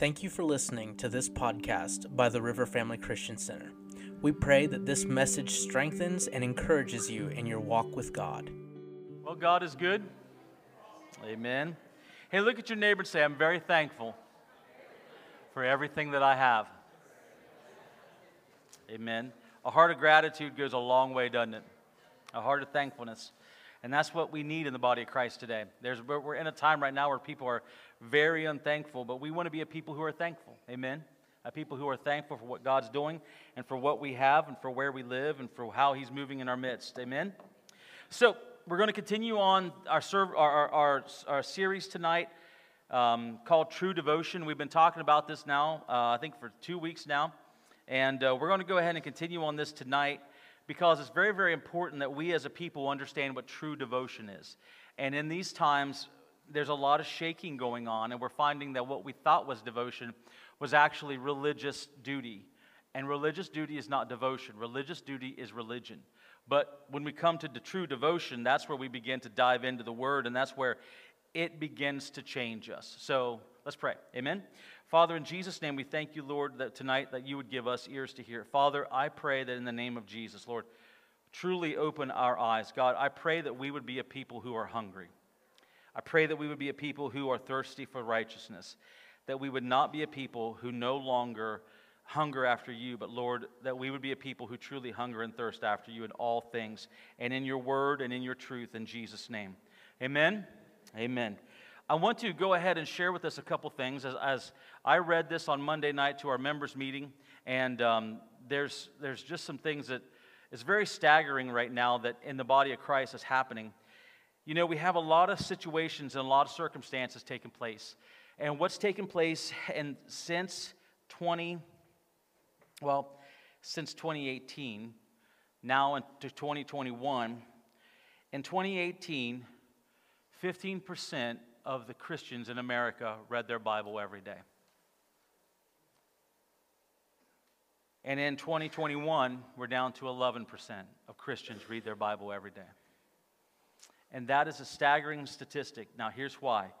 Thank you for listening to this podcast by the River Family Christian Center. We pray that this message strengthens and encourages you in your walk with God. Well, God is good. Amen. Hey, look at your neighbor and say, I'm very thankful for everything that I have. Amen. A heart of gratitude goes a long way, doesn't it? A heart of thankfulness. And that's what we need in the body of Christ today. There's, we're in a time right now where people are very unthankful, but we want to be a people who are thankful. Amen? A people who are thankful for what God's doing and for what we have and for where we live and for how He's moving in our midst. Amen? So, we're going to continue on our, serve, our, our, our, series tonight um, called True Devotion. We've been talking about this now, uh, I think, for two weeks now. And uh, we're going to go ahead and continue on this tonight because it's very, very important that we as a people understand what true devotion is. And in these times, there's a lot of shaking going on, and we're finding that what we thought was devotion was actually religious duty. And religious duty is not devotion, religious duty is religion. But when we come to the true devotion, that's where we begin to dive into the word, and that's where it begins to change us. So let's pray. Amen. Father, in Jesus' name, we thank you, Lord, that tonight that you would give us ears to hear. Father, I pray that in the name of Jesus, Lord, truly open our eyes. God, I pray that we would be a people who are hungry. I pray that we would be a people who are thirsty for righteousness, that we would not be a people who no longer hunger after you, but Lord, that we would be a people who truly hunger and thirst after you in all things, and in your word and in your truth, in Jesus' name. Amen. Amen. I want to go ahead and share with us a couple things as, as I read this on Monday night to our members' meeting, and um, there's, there's just some things that is very staggering right now that in the body of Christ is happening. You know, we have a lot of situations and a lot of circumstances taking place. And what's taken place and since 20, well, since 2018, now into 2021, in 2018, 15% of the Christians in America read their Bible every day. And in 2021, we're down to 11% of Christians read their Bible every day. And that is a staggering statistic. Now, here's why.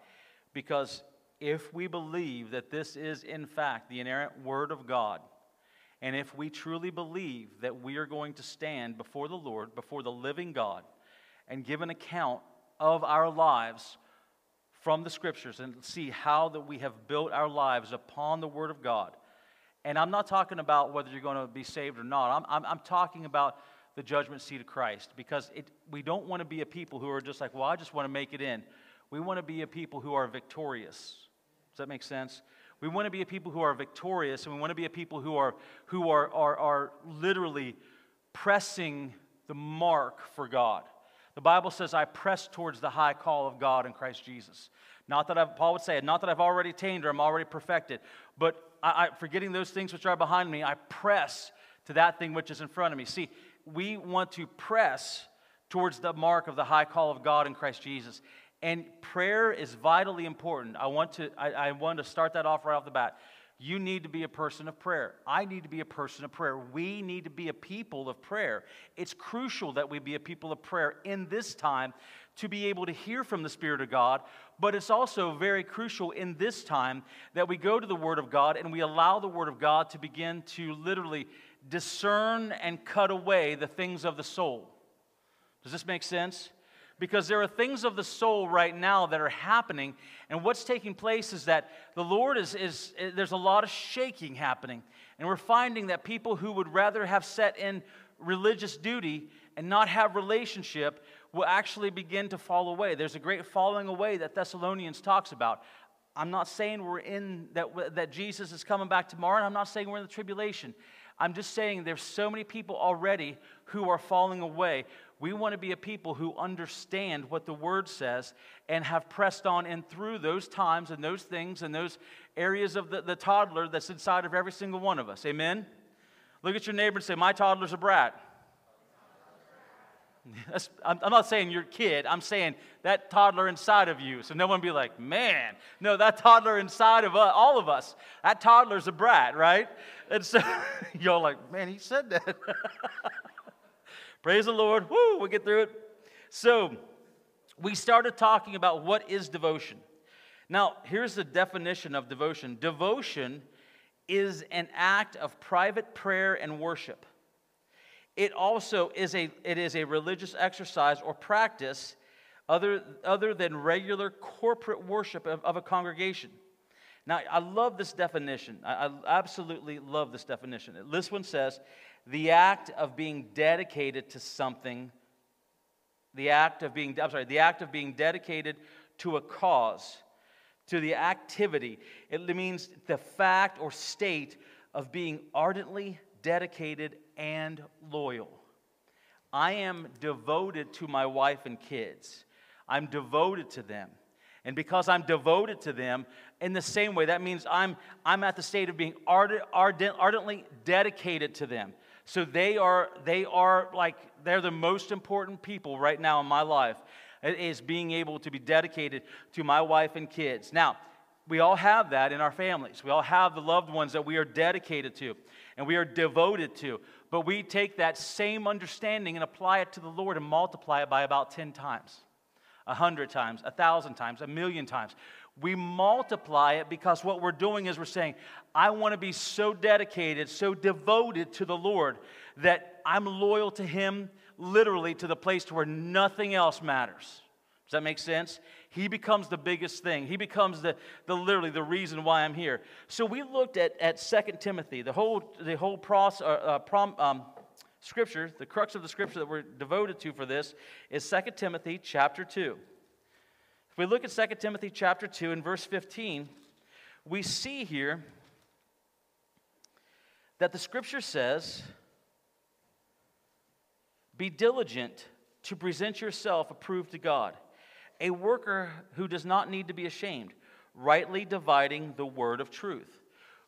Because if we believe that this is, in fact, the inerrant Word of God, and if we truly believe that we are going to stand before the Lord, before the living God, and give an account of our lives from the scriptures and see how that we have built our lives upon the word of God. And I'm not talking about whether you're going to be saved or not. I'm, I'm, I'm talking about the judgment seat of Christ because it, we don't want to be a people who are just like, well, I just want to make it in. We want to be a people who are victorious. Does that make sense? We want to be a people who are victorious, and we want to be a people who are, who are, are, are literally pressing the mark for God. The Bible says, I press towards the high call of God in Christ Jesus. Not that I've, Paul would say, not that I've already attained or I'm already perfected, but I, I, forgetting those things which are behind me, I press to that thing which is in front of me. See, we want to press towards the mark of the high call of God in Christ Jesus. And prayer is vitally important. I want to, I, I want to start that off right off the bat. You need to be a person of prayer. I need to be a person of prayer. We need to be a people of prayer. It's crucial that we be a people of prayer in this time to be able to hear from the Spirit of God, but it's also very crucial in this time that we go to the Word of God and we allow the Word of God to begin to literally discern and cut away the things of the soul. Does this make sense? Because there are things of the soul right now that are happening. And what's taking place is that the Lord is, is, is, there's a lot of shaking happening. And we're finding that people who would rather have set in religious duty and not have relationship will actually begin to fall away. There's a great falling away that Thessalonians talks about. I'm not saying we're in that, that Jesus is coming back tomorrow, and I'm not saying we're in the tribulation. I'm just saying there's so many people already who are falling away. We want to be a people who understand what the Word says and have pressed on and through those times and those things and those areas of the, the toddler that's inside of every single one of us. Amen? Look at your neighbor and say, My toddler's a brat. I'm, not saying your kid, I'm saying that toddler inside of you. So no one be like, man, no, that toddler inside of us, all of us, that toddler's a brat, right? And so you're like, man, he said that. Praise the Lord. Woo, we'll get through it. So, we started talking about what is devotion. Now, here's the definition of devotion devotion is an act of private prayer and worship. It also is a, it is a religious exercise or practice other, other than regular corporate worship of, of a congregation. Now, I love this definition. I, I absolutely love this definition. This one says the act of being dedicated to something, the act of being, I'm sorry, the act of being dedicated to a cause, to the activity. It means the fact or state of being ardently dedicated and loyal. I am devoted to my wife and kids. I'm devoted to them. And because I'm devoted to them, in the same way, that means I'm, I'm at the state of being ardent, ardent, ardently dedicated to them. So they are, they are like, they're the most important people right now in my life, is being able to be dedicated to my wife and kids. Now, we all have that in our families. We all have the loved ones that we are dedicated to and we are devoted to. But we take that same understanding and apply it to the Lord and multiply it by about 10 times a hundred times, a thousand times, a million times. We multiply it because what we're doing is we're saying, I want to be so dedicated, so devoted to the Lord that I'm loyal to Him literally to the place to where nothing else matters. Does that make sense? He becomes the biggest thing. He becomes the, the literally the reason why I'm here. So we looked at, at 2 Timothy, the whole, the whole pros, uh, uh, prom, um, scripture, the crux of the scripture that we're devoted to for this is 2 Timothy chapter 2. We look at 2 Timothy chapter 2 and verse 15, we see here that the scripture says, Be diligent to present yourself approved to God, a worker who does not need to be ashamed, rightly dividing the word of truth.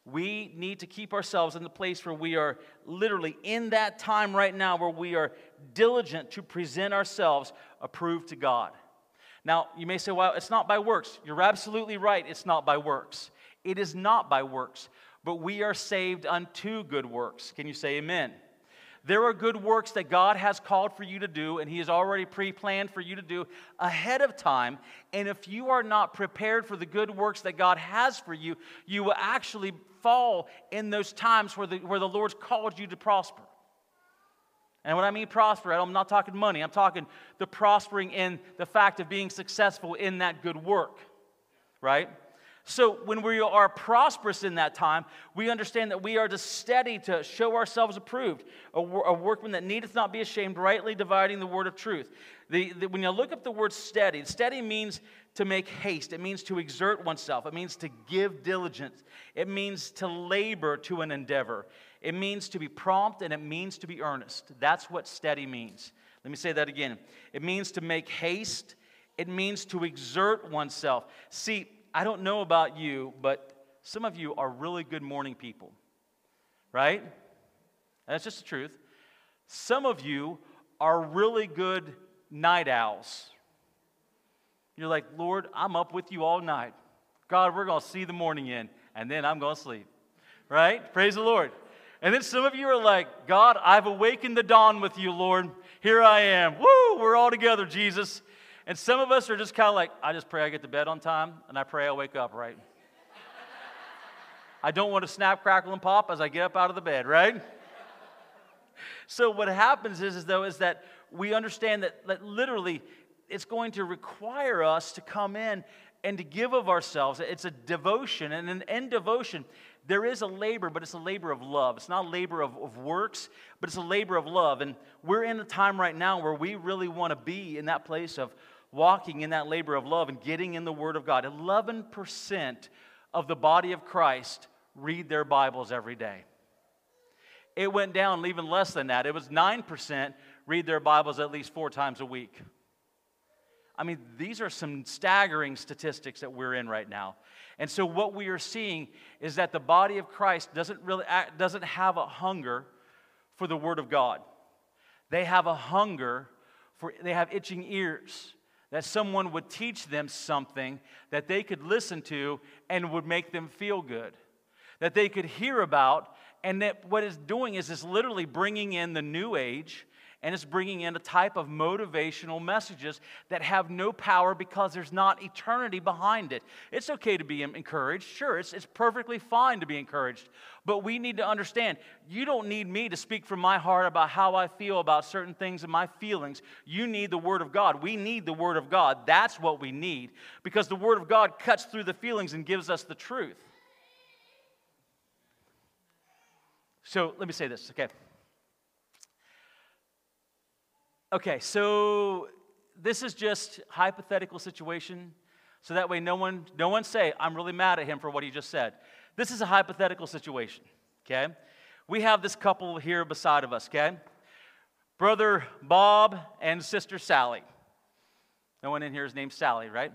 We need to keep ourselves in the place where we are literally in that time right now where we are diligent to present ourselves approved to God. Now, you may say, well, it's not by works. You're absolutely right, it's not by works. It is not by works, but we are saved unto good works. Can you say amen? There are good works that God has called for you to do, and He has already pre planned for you to do ahead of time. And if you are not prepared for the good works that God has for you, you will actually fall in those times where the, where the Lord's called you to prosper. And when I mean prosper, I'm not talking money, I'm talking the prospering in the fact of being successful in that good work, right? So when we are prosperous in that time, we understand that we are to steady to show ourselves approved, a, a workman that needeth not be ashamed, rightly dividing the word of truth. The, the, when you look up the word steady, steady means to make haste. It means to exert oneself. It means to give diligence. It means to labor to an endeavor. It means to be prompt and it means to be earnest. That's what steady means. Let me say that again. It means to make haste. It means to exert oneself. See, I don't know about you, but some of you are really good morning people, right? That's just the truth. Some of you are really good night owls. You're like, Lord, I'm up with you all night. God, we're going to see the morning in, and then I'm going to sleep. Right? Praise the Lord. And then some of you are like, God, I've awakened the dawn with you, Lord. Here I am. Woo, we're all together, Jesus. And some of us are just kind of like, I just pray I get to bed on time, and I pray I wake up right. I don't want to snap, crackle, and pop as I get up out of the bed, right? So what happens is, is though, is that we understand that, that literally it's going to require us to come in and to give of ourselves. It's a devotion. And an end devotion, there is a labor, but it's a labor of love. It's not a labor of, of works, but it's a labor of love. And we're in a time right now where we really want to be in that place of walking in that labor of love and getting in the Word of God. 11% of the body of Christ read their Bibles every day. It went down even less than that. It was 9% read their Bibles at least four times a week. I mean, these are some staggering statistics that we're in right now. And so what we are seeing is that the body of Christ doesn't really act, doesn't have a hunger for the word of God. They have a hunger for they have itching ears that someone would teach them something that they could listen to and would make them feel good. That they could hear about and that what it's doing is it's literally bringing in the new age and it's bringing in a type of motivational messages that have no power because there's not eternity behind it. It's okay to be encouraged. Sure, it's, it's perfectly fine to be encouraged. But we need to understand you don't need me to speak from my heart about how I feel about certain things and my feelings. You need the Word of God. We need the Word of God. That's what we need because the Word of God cuts through the feelings and gives us the truth. So let me say this, okay? Okay, so this is just hypothetical situation. So that way no one no one say I'm really mad at him for what he just said. This is a hypothetical situation, okay? We have this couple here beside of us, okay? Brother Bob and sister Sally. No one in here is named Sally, right?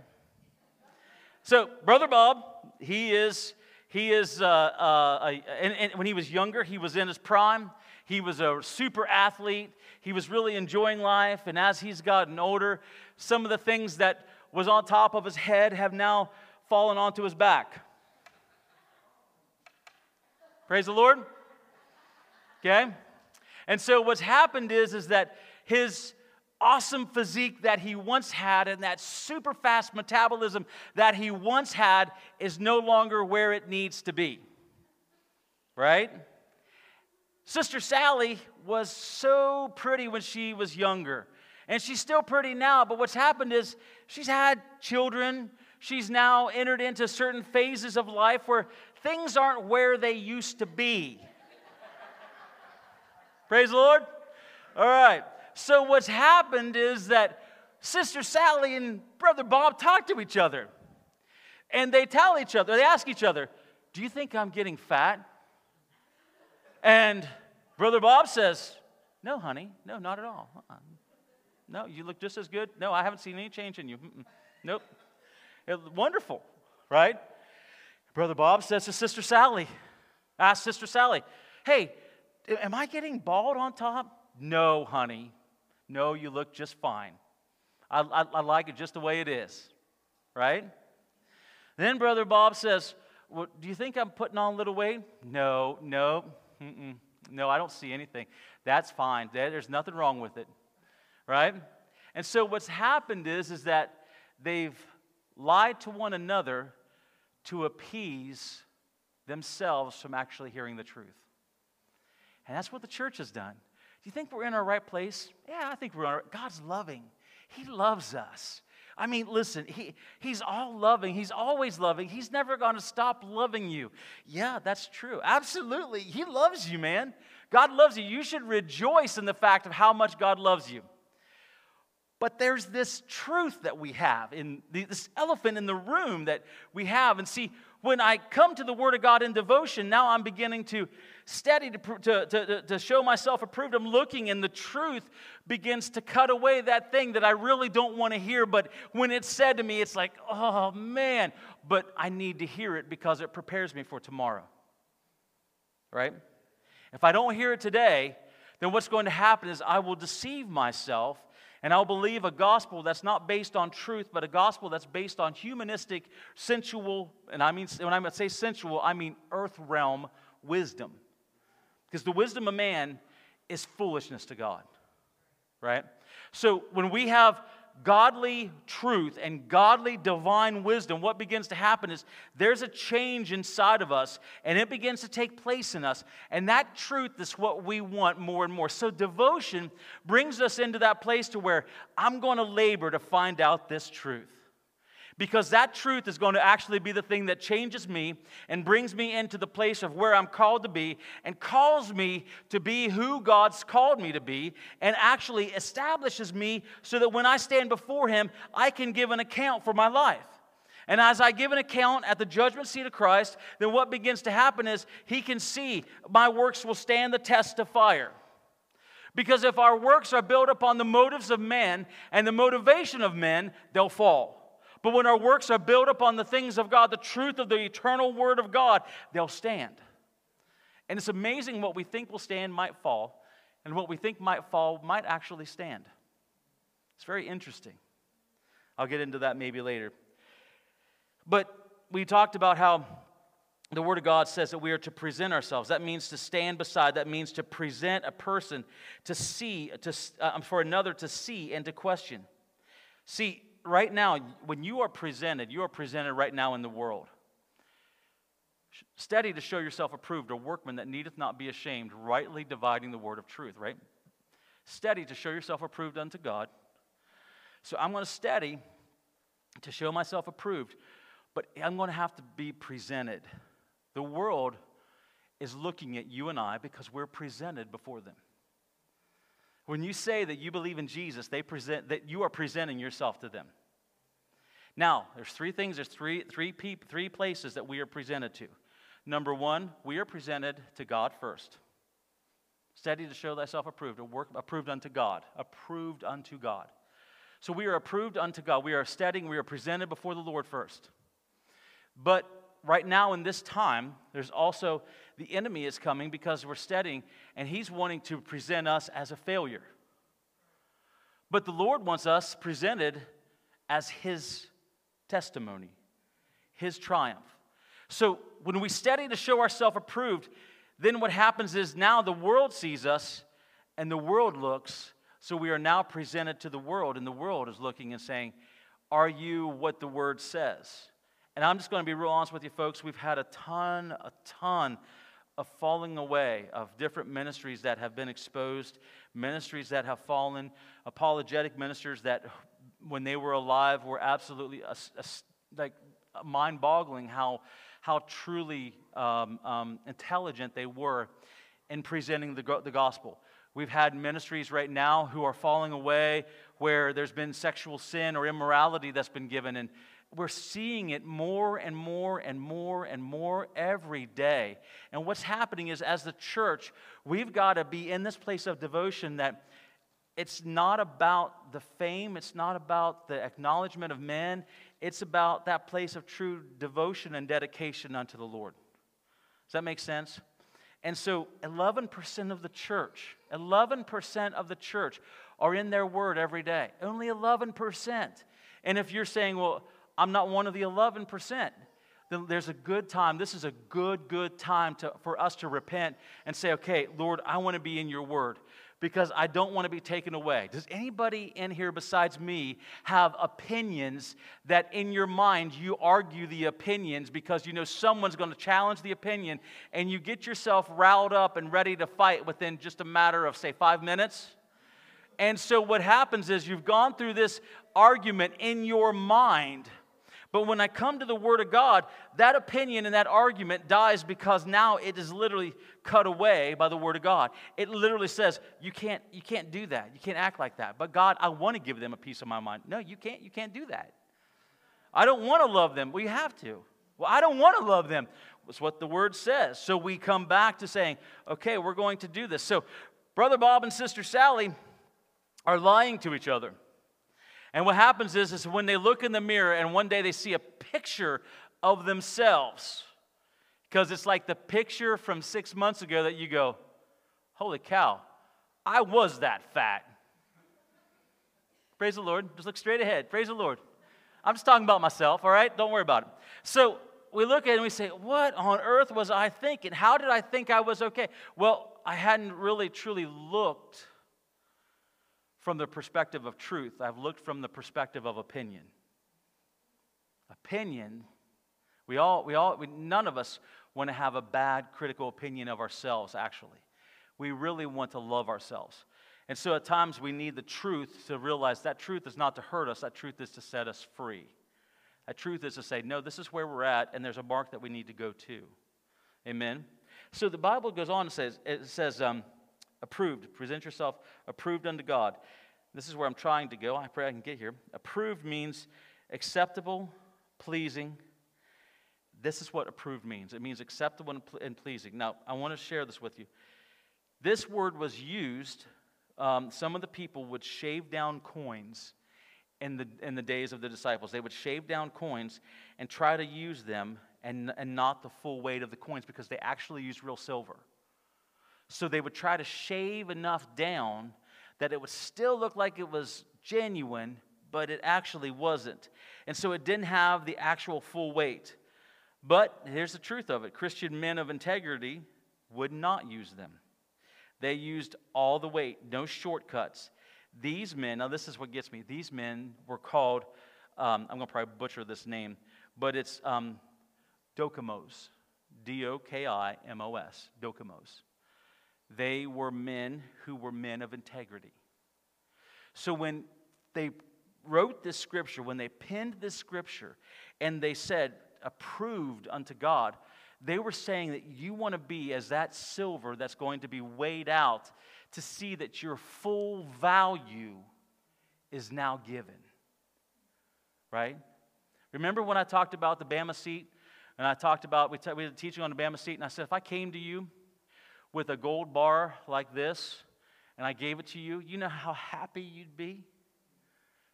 So, Brother Bob, he is, he is, uh, uh, and, and when he was younger, he was in his prime. He was a super athlete. He was really enjoying life. And as he's gotten older, some of the things that was on top of his head have now fallen onto his back. Praise the Lord. Okay? And so what's happened is, is that his awesome physique that he once had and that super fast metabolism that he once had is no longer where it needs to be. Right? Sister Sally was so pretty when she was younger. And she's still pretty now, but what's happened is she's had children. She's now entered into certain phases of life where things aren't where they used to be. Praise the Lord. All right. So, what's happened is that Sister Sally and Brother Bob talk to each other. And they tell each other, they ask each other, Do you think I'm getting fat? And Brother Bob says, No, honey, no, not at all. Uh-uh. No, you look just as good. No, I haven't seen any change in you. Mm-mm. Nope. It, wonderful, right? Brother Bob says to Sister Sally, Ask Sister Sally, Hey, am I getting bald on top? No, honey. No, you look just fine. I, I, I like it just the way it is, right? Then Brother Bob says, well, Do you think I'm putting on a little weight? No, no. Mm-mm. No, I don't see anything. That's fine. There's nothing wrong with it. Right? And so what's happened is, is that they've lied to one another to appease themselves from actually hearing the truth. And that's what the church has done. Do you think we're in our right place? Yeah, I think we're in our, God's loving. He loves us. I mean, listen, he, he's all loving. He's always loving. He's never going to stop loving you. Yeah, that's true. Absolutely. He loves you, man. God loves you. You should rejoice in the fact of how much God loves you. But there's this truth that we have, in the, this elephant in the room that we have. And see, when I come to the Word of God in devotion, now I'm beginning to study to, to, to, to show myself approved. I'm looking, and the truth begins to cut away that thing that I really don't want to hear. But when it's said to me, it's like, oh man, but I need to hear it because it prepares me for tomorrow. Right? If I don't hear it today, then what's going to happen is I will deceive myself and I'll believe a gospel that's not based on truth, but a gospel that's based on humanistic, sensual, and I mean, when I say sensual, I mean earth realm wisdom. Because the wisdom of man is foolishness to God, right? So when we have godly truth and godly divine wisdom, what begins to happen is there's a change inside of us and it begins to take place in us. And that truth is what we want more and more. So devotion brings us into that place to where I'm going to labor to find out this truth because that truth is going to actually be the thing that changes me and brings me into the place of where I'm called to be and calls me to be who God's called me to be and actually establishes me so that when I stand before Him, I can give an account for my life. And as I give an account at the judgment seat of Christ, then what begins to happen is He can see my works will stand the test of fire. Because if our works are built upon the motives of men and the motivation of men, they'll fall. But when our works are built upon the things of God, the truth of the eternal Word of God, they'll stand. And it's amazing what we think will stand might fall, and what we think might fall might actually stand. It's very interesting. I'll get into that maybe later. But we talked about how the Word of God says that we are to present ourselves. That means to stand beside. That means to present a person to see, to, uh, for another to see and to question. See, right now, when you are presented, you are presented right now in the world. Steady to show yourself approved, a workman that needeth not be ashamed, rightly dividing the word of truth, right? Steady to show yourself approved unto God. So I'm going to steady to show myself approved, but I'm going to have to be presented. The world is looking at you and I because we're presented before them. When you say that you believe in Jesus, they present that you are presenting yourself to them. Now, there's three things, there's three, three, three places that we are presented to. Number one, we are presented to God first. Study to show thyself approved, a work approved unto God, approved unto God. So we are approved unto God. We are studying, we are presented before the Lord first. But right now in this time, there's also the enemy is coming because we're studying, and he's wanting to present us as a failure. But the Lord wants us presented as his testimony, his triumph. So when we study to show ourselves approved, then what happens is now the world sees us and the world looks. So we are now presented to the world, and the world is looking and saying, Are you what the word says? And I'm just going to be real honest with you, folks. We've had a ton, a ton of falling away of different ministries that have been exposed, ministries that have fallen, apologetic ministers that, when they were alive, were absolutely a, a, like mind boggling how how truly um, um, intelligent they were in presenting the, the gospel. We've had ministries right now who are falling away where there's been sexual sin or immorality that's been given. And we're seeing it more and more and more and more every day. And what's happening is, as the church, we've got to be in this place of devotion that it's not about the fame, it's not about the acknowledgement of men, it's about that place of true devotion and dedication unto the Lord. Does that make sense? And so 11% of the church, 11% of the church are in their word every day. Only 11%. And if you're saying, well, I'm not one of the 11%, then there's a good time. This is a good, good time to, for us to repent and say, okay, Lord, I want to be in your word because I don't want to be taken away. Does anybody in here besides me have opinions that in your mind you argue the opinions because you know someone's going to challenge the opinion and you get yourself riled up and ready to fight within just a matter of, say, five minutes? And so what happens is you've gone through this argument in your mind but when I come to the Word of God, that opinion and that argument dies because now it is literally cut away by the Word of God. It literally says, you can't, you can't do that. You can't act like that. But God, I want to give them a piece of my mind. No, you can't. You can't do that. I don't want to love them. Well, you have to. Well, I don't want to love them. That's what the Word says. So we come back to saying, okay, we're going to do this. So Brother Bob and Sister Sally are lying to each other. And what happens is, is when they look in the mirror and one day they see a picture of themselves, because it's like the picture from six months ago that you go, holy cow, I was that fat. Praise the Lord. Just look straight ahead. Praise the Lord. I'm just talking about myself, all right? Don't worry about it. So we look at it and we say, What on earth was I thinking? How did I think I was okay? Well, I hadn't really truly looked from the perspective of truth, I've looked from the perspective of opinion. Opinion, we all, we all, we, none of us want to have a bad critical opinion of ourselves, actually. We really want to love ourselves. And so at times we need the truth to realize that truth is not to hurt us, that truth is to set us free. That truth is to say, no, this is where we're at, and there's a mark that we need to go to. Amen? So the Bible goes on and says, it says, um, approved. Present yourself approved unto God. This is where I'm trying to go. I pray I can get here. Approved means acceptable, pleasing. This is what approved means it means acceptable and pleasing. Now, I want to share this with you. This word was used, um, some of the people would shave down coins in the, in the days of the disciples. They would shave down coins and try to use them and, and not the full weight of the coins because they actually used real silver. So they would try to shave enough down that it would still look like it was genuine, but it actually wasn't. And so it didn't have the actual full weight. But here's the truth of it Christian men of integrity would not use them. They used all the weight, no shortcuts. These men, now this is what gets me, these men were called, um, I'm going to probably butcher this name, but it's um, Dokimos. D O K I M O S. Dokimos. They were men who were men of integrity. So when they wrote this scripture, when they penned this scripture, and they said, approved unto God, they were saying that you want to be as that silver that's going to be weighed out to see that your full value is now given. Right? Remember when I talked about the Bema seat? And I talked about, we, t- we had teaching on the Bema seat, and I said, if I came to you with a gold bar like this, and I gave it to you, you know how happy you'd be?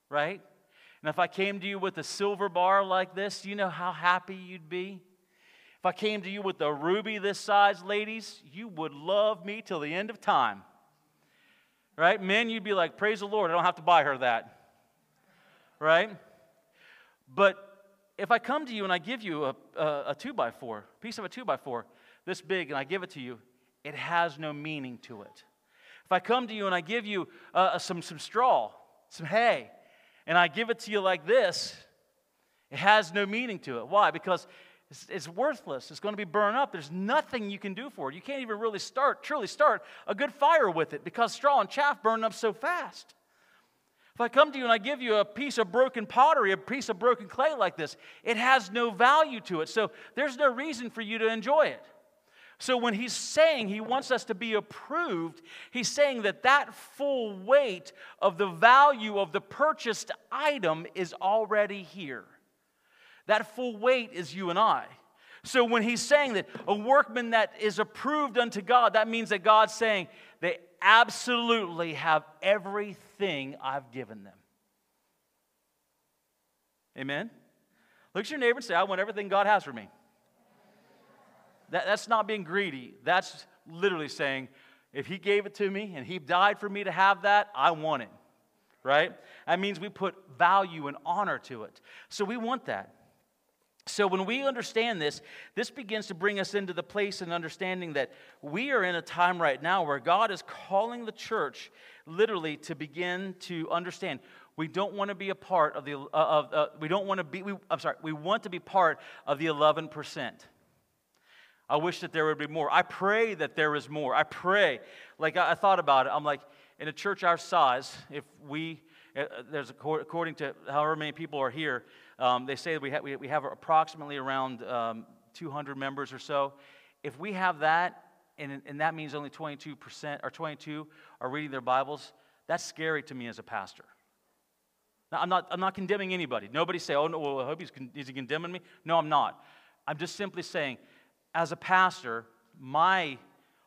Right? And if I came to you with a silver bar like this, you know how happy you'd be? If I came to you with a ruby this size, ladies, you would love me till the end of time. Right? Men, you'd be like, Praise the Lord, I don't have to buy her that. Right? But if I come to you and I give you a, a, a two by four, piece of a two by four, this big, and I give it to you, it has no meaning to it. If I come to you and I give you uh, some, some straw, some hay, and I give it to you like this, it has no meaning to it. Why? Because it's, it's, worthless. It's going to be burned up. There's nothing you can do for it. You can't even really start, truly start a good fire with it because straw and chaff burn up so fast. If I come to you and I give you a piece of broken pottery, a piece of broken clay like this, it has no value to it. So there's no reason for you to enjoy it. So when he's saying he wants us to be approved, he's saying that that full weight of the value of the purchased item is already here. That full weight is you and I. So when he's saying that a workman that is approved unto God, that means that God's saying they absolutely have everything I've given them. Amen? Look at your neighbor and say, I want everything God has for me. That, that's not being greedy. That's literally saying, if He gave it to me and He died for me to have that, I want it. Right? That means we put value and honor to it. So we want that. So, when we understand this, this begins to bring us into the place and understanding that we are in a time right now where God is calling the church literally to begin to understand. We don't want to be a part of the, uh, of, uh, we don't want to be, we, I'm sorry, we want to be part of the 11%. I wish that there would be more. I pray that there is more. I pray. Like, I, I thought about it. I'm like, in a church our size, if we, uh, there's according to however many people are here, um, they say we, ha- we, we have approximately around um, 200 members or so. If we have that, and, and that means only 22% or 22 are reading their Bibles, that's scary to me as a pastor. Now, I'm not, I'm not condemning anybody. Nobody say, oh, no, well, I hope he's, is he condemning me? No, I'm not. I'm just simply saying, as a pastor, my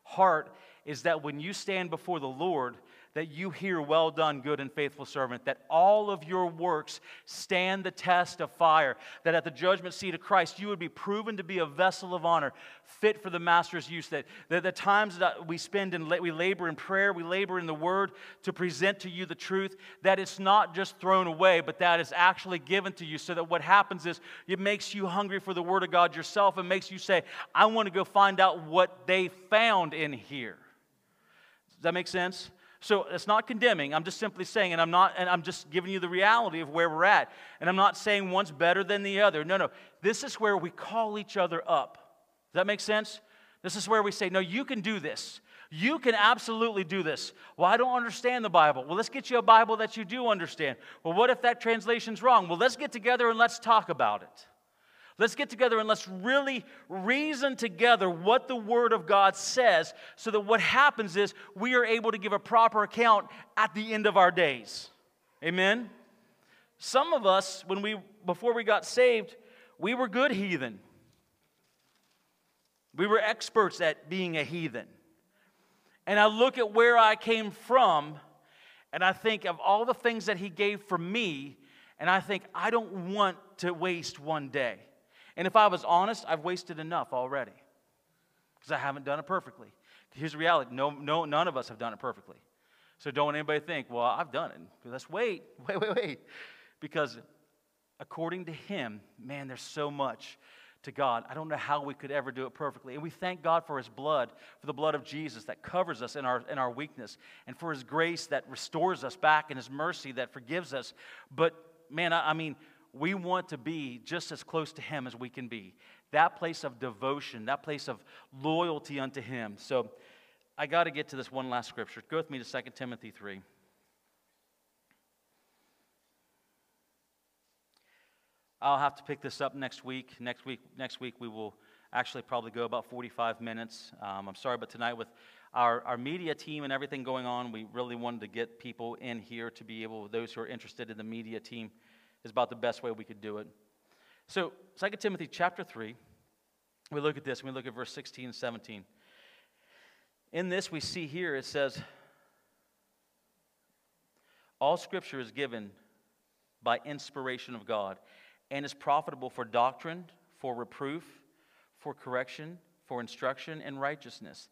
heart is that when you stand before the Lord, that you hear, Well done, good and faithful servant, that all of your works stand the test of fire, that at the judgment seat of Christ you would be proven to be a vessel of honor, fit for the master's use. That, that the times that we spend in, we labor in prayer, we labor in the word to present to you the truth, that it's not just thrown away, but that is actually given to you. So that what happens is it makes you hungry for the word of God yourself and makes you say, I want to go find out what they found in here. Does that make sense? So it's not condemning. I'm just simply saying, and I'm not, and I'm just giving you the reality of where we're at. And I'm not saying one's better than the other. No, no. This is where we call each other up. Does that make sense? This is where we say, no, you can do this. You can absolutely do this. Well, I don't understand the Bible. Well, let's get you a Bible that you do understand. Well, what if that translation's wrong? Well, let's get together and let's talk about it. Let's get together and let's really reason together what the Word of God says so that what happens is we are able to give a proper account at the end of our days. Amen? Some of us, when we, before we got saved, we were good heathen. We were experts at being a heathen. And I look at where I came from, and I think of all the things that He gave for me, and I think, I don't want to waste one day. And if I was honest, I've wasted enough already because I haven't done it perfectly. Here's the reality no, no, none of us have done it perfectly. So don't anybody think, well, I've done it. Let's wait, wait, wait, wait. Because according to him, man, there's so much to God. I don't know how we could ever do it perfectly. And we thank God for His blood, for the blood of Jesus that covers us in our, in our weakness, and for His grace that restores us back, and His mercy that forgives us. But man, I, I mean, we want to be just as close to Him as we can be. That place of devotion, that place of loyalty unto Him. So I got to get to this one last scripture. Go with me to 2 Timothy 3. I'll have to pick this up next week. Next week, next week we will actually probably go about 45 minutes. Um, I'm sorry, but tonight with our, our media team and everything going on, we really wanted to get people in here to be able, those who are interested in the media team, is about the best way we could do it. So, 2 Timothy chapter 3, we look at this, we look at verse 16 and 17. In this, we see here it says, All scripture is given by inspiration of God and is profitable for doctrine, for reproof, for correction, for instruction in righteousness,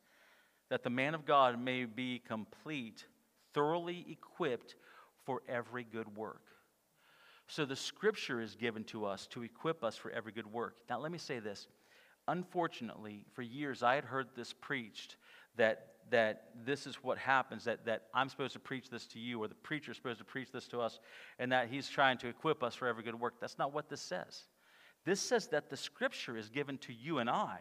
that the man of God may be complete, thoroughly equipped for every good work. So the scripture is given to us to equip us for every good work. Now, let me say this. Unfortunately, for years I had heard this preached that, that this is what happens, that, that I'm supposed to preach this to you, or the preacher is supposed to preach this to us, and that he's trying to equip us for every good work. That's not what this says. This says that the scripture is given to you and I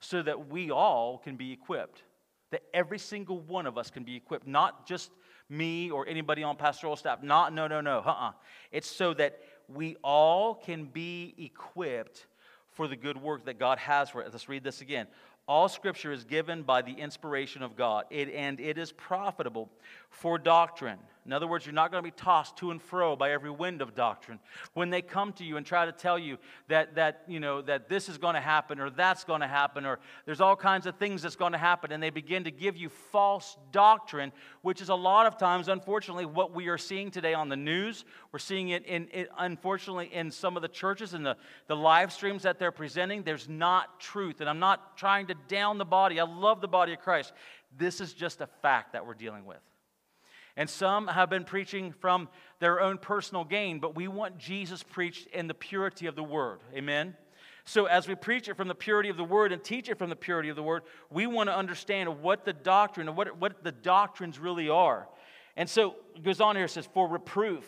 so that we all can be equipped, that every single one of us can be equipped, not just me or anybody on pastoral staff. Not, no, no, no. Uh-uh. It's so that we all can be equipped for the good work that God has for us. Let's read this again. All scripture is given by the inspiration of God, it, and it is profitable for doctrine. In other words, you're not going to be tossed to and fro by every wind of doctrine. When they come to you and try to tell you that, that, you know, that this is going to happen or that's going to happen or there's all kinds of things that's going to happen, and they begin to give you false doctrine, which is a lot of times, unfortunately, what we are seeing today on the news. We're seeing it, in, it unfortunately, in some of the churches and the, the live streams that they're presenting. There's not truth. And I'm not trying to down the body. I love the body of Christ. This is just a fact that we're dealing with. And some have been preaching from their own personal gain, but we want Jesus preached in the purity of the word. Amen? So, as we preach it from the purity of the word and teach it from the purity of the word, we want to understand what the doctrine and what, what the doctrines really are. And so it goes on here, it says, for reproof,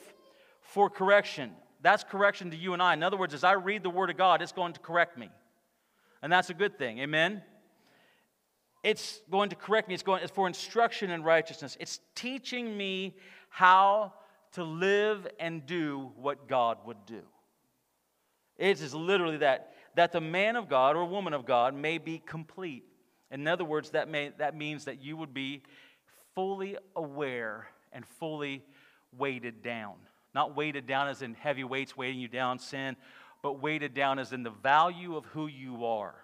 for correction. That's correction to you and I. In other words, as I read the word of God, it's going to correct me. And that's a good thing. Amen? It's going to correct me. It's going it's for instruction in righteousness. It's teaching me how to live and do what God would do. It is literally that that the man of God or woman of God may be complete. In other words, that may that means that you would be fully aware and fully weighted down. Not weighted down as in heavy weights weighting you down, sin, but weighted down as in the value of who you are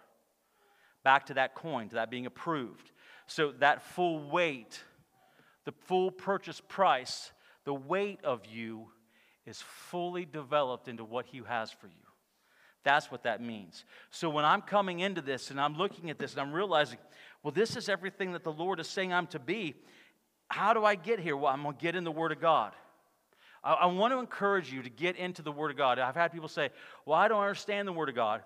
back to that coin, to that being approved. So that full weight, the full purchase price, the weight of you is fully developed into what He has for you. That's what that means. So when I'm coming into this and I'm looking at this and I'm realizing, well, this is everything that the Lord is saying I'm to be. How do I get here? Well, I'm going to get in the Word of God. I, I want to encourage you to get into the Word of God. I've had people say, well, I don't understand the Word of God.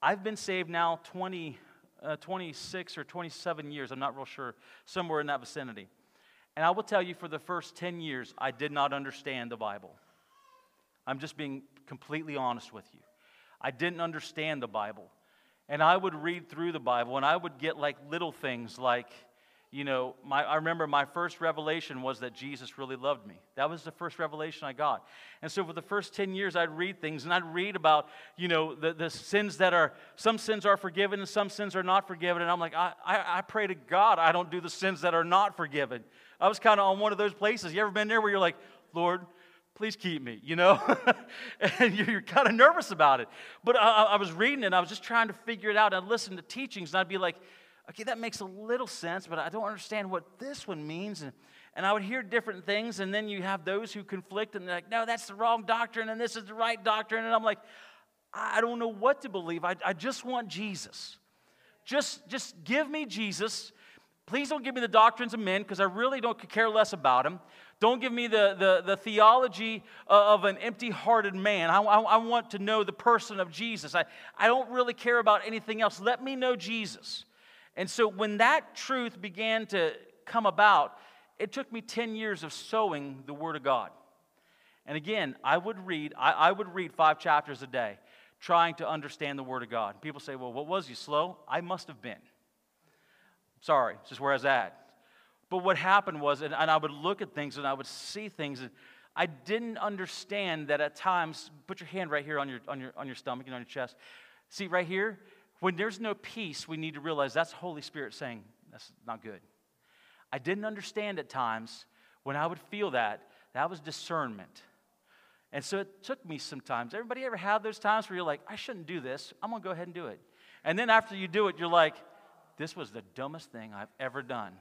I've been saved now 20, uh, 26 or 27 years, I'm not real sure, somewhere in that vicinity. And I will tell you, for the first 10 years, I did not understand the Bible. I'm just being completely honest with you. I didn't understand the Bible. And I would read through the Bible, and I would get like little things like, you know, my, I remember my first revelation was that Jesus really loved me. That was the first revelation I got. And so for the first 10 years, I'd read things and I'd read about, you know, the, the sins that are, some sins are forgiven and some sins are not forgiven. And I'm like, I, I, I pray to God I don't do the sins that are not forgiven. I was kind of on one of those places. You ever been there where you're like, Lord, please keep me, you know? and you're kind of nervous about it. But I, I was reading and I was just trying to figure it out. I'd listen to teachings and I'd be like, okay, that makes a little sense, but I don't understand what this one means. And, and I would hear different things, and then you have those who conflict, and they're like, no, that's the wrong doctrine, and this is the right doctrine. And I'm like, I don't know what to believe. I, I just want Jesus. Just, just give me Jesus. Please don't give me the doctrines of men because I really don't care less about them. Don't give me the, the, the theology of an empty hearted man. I, I, I, want to know the person of Jesus. I, I don't really care about anything else. Let me know Jesus. And so when that truth began to come about, it took me 10 years of sowing the Word of God. And again, I would read, I, I would read five chapters a day trying to understand the Word of God. People say, well, what was you, slow? I must have been. Sorry, this is where I was at. But what happened was, and, and I would look at things and I would see things, and I didn't understand that at times, put your hand right here on your, on your, on your stomach and on your chest. See, right here, when there's no peace, we need to realize that's Holy Spirit saying, that's not good. I didn't understand at times when I would feel that, that was discernment. And so it took me some times. Everybody ever have those times where you're like, I shouldn't do this. I'm going to go ahead and do it. And then after you do it, you're like, this was the dumbest thing I've ever done.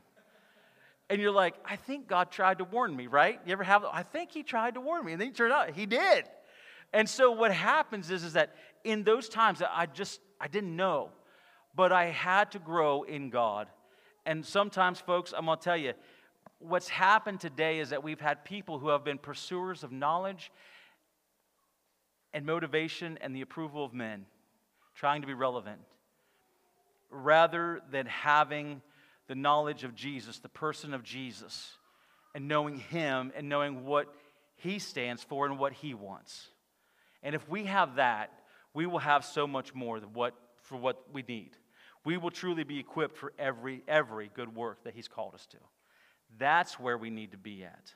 And you're like, I think God tried to warn me, right? You ever have, I think He tried to warn me. And then it turned out He did. And so what happens is, is that in those times I just, I didn't know, but I had to grow in God. And sometimes, folks, I'm going to tell you, what's happened today is that we've had people who have been pursuers of knowledge and motivation and the approval of men, trying to be relevant, rather than having the knowledge of Jesus, the person of Jesus, and knowing Him and knowing what He stands for and what He wants. And if we have that, we will have so much more than what, for what we need. We will truly be equipped for every, every good work that He's called us to. That's where we need to be at.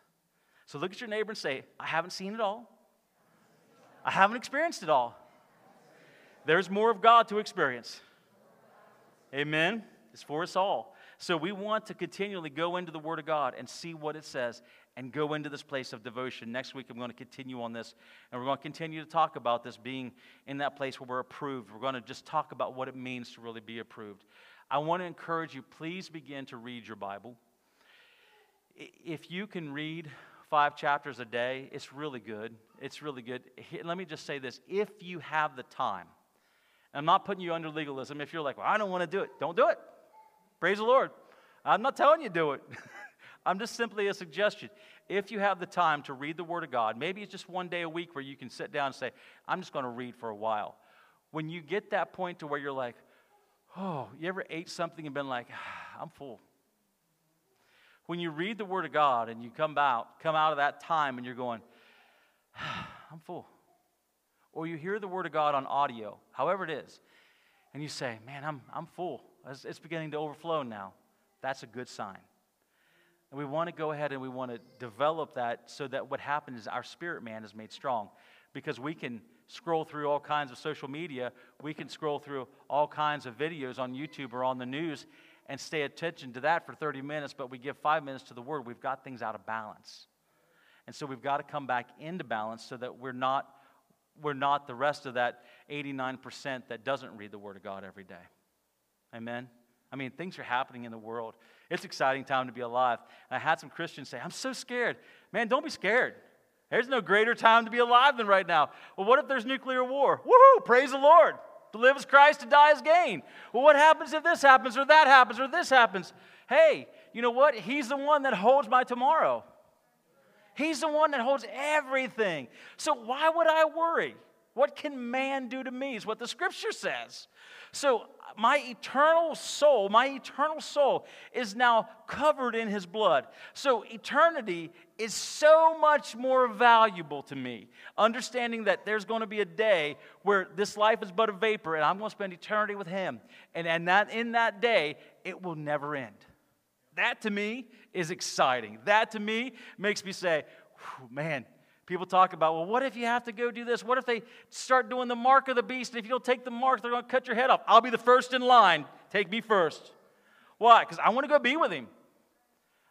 So look at your neighbor and say, I haven't seen it all. I haven't experienced it all. There's more of God to experience. Amen. It's for us all. So we want to continually go into the Word of God and see what it says and go into this place of devotion. Next week, I'm going to continue on this, and we're going to continue to talk about this being in that place where we're approved. We're going to just talk about what it means to really be approved. I want to encourage you, please begin to read your Bible. If you can read five chapters a day, it's really good. It's really good. Let me just say this if you have the time, I'm not putting you under legalism. If you're like, well, I don't want to do it, don't do it. Praise the Lord. I'm not telling you do it. I'm just simply a suggestion. If you have the time to read the Word of God, maybe it's just one day a week where you can sit down and say, I'm just going to read for a while. When you get that point to where you're like, oh, you ever ate something and been like, ah, I'm full? When you read the Word of God and you come out, come out of that time and you're going, ah, I'm full. Or you hear the Word of God on audio, however it is, and you say, man, I'm, I'm full. It's, it's beginning to overflow now. That's a good sign. And we want to go ahead and we want to develop that so that what happens is our spirit man is made strong. Because we can scroll through all kinds of social media, we can scroll through all kinds of videos on YouTube or on the news and stay attention to that for 30 minutes, but we give five minutes to the Word. We've got things out of balance. And so we've got to come back into balance so that we're not, we're not the rest of that 89% that doesn't read the Word of God every day. Amen? I mean, things are happening in the world. It's exciting time to be alive. And I had some Christians say, I'm so scared. Man, don't be scared. There's no greater time to be alive than right now. Well, what if there's nuclear war? Woohoo! Praise the Lord. To live as Christ, to die as gain. Well, what happens if this happens, or that happens, or this happens? Hey, you know what? He's the one that holds my tomorrow. He's the one that holds everything. So why would I worry? What can man do to me? Is what the scripture says. So my eternal soul, my eternal soul is now covered in his blood. So eternity is so much more valuable to me. Understanding that there's going to be a day where this life is but a vapor and I'm going to spend eternity with him. And, and that in that day, it will never end. That to me is exciting. That to me makes me say, man, People talk about, well, what if you have to go do this? What if they start doing the mark of the beast? And if you don't take the mark, they're going to cut your head off. I'll be the first in line. Take me first. Why? Because I want to go be with him.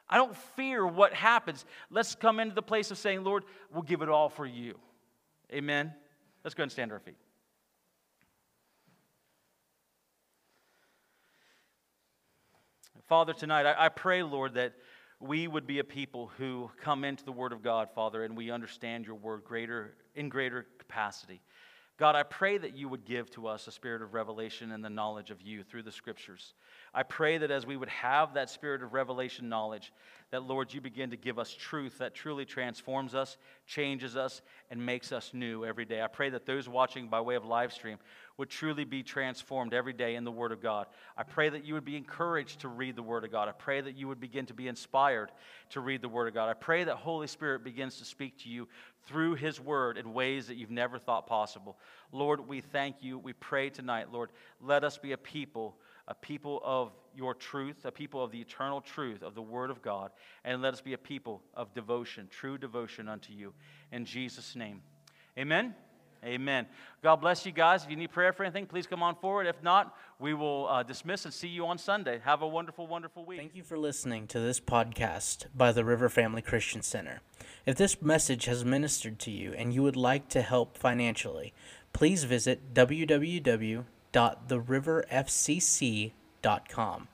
I don't fear what happens. Let's come into the place of saying, Lord, we'll give it all for you. Amen. Let's go and stand our feet. Father, tonight, I, I pray, Lord, that we would be a people who come into the Word of God, Father, and we understand your Word greater, in greater capacity. God, I pray that you would give to us a spirit of revelation and the knowledge of you through the Scriptures. I pray that as we would have that spirit of revelation knowledge, that, Lord, you begin to give us truth that truly transforms us, changes us, and makes us new every day. I pray that those watching by way of live stream would truly be transformed every day in the Word of God. I pray that you would be encouraged to read the Word of God. I pray that you would begin to be inspired to read the Word of God. I pray that Holy Spirit begins to speak to you through His Word in ways that you've never thought possible. Lord, we thank you. We pray tonight, Lord, let us be a people a people of your truth, a people of the eternal truth of the Word of God, and let us be a people of devotion, true devotion unto you. In Jesus' name. Amen. Amen. God bless you guys. If you need prayer for anything, please come on forward. If not, we will uh, dismiss and see you on Sunday. Have a wonderful, wonderful week. Thank you for listening to this podcast by the River Family Christian Center. If this message has ministered to you and you would like to help financially, please visit www www.theriverfcc.com.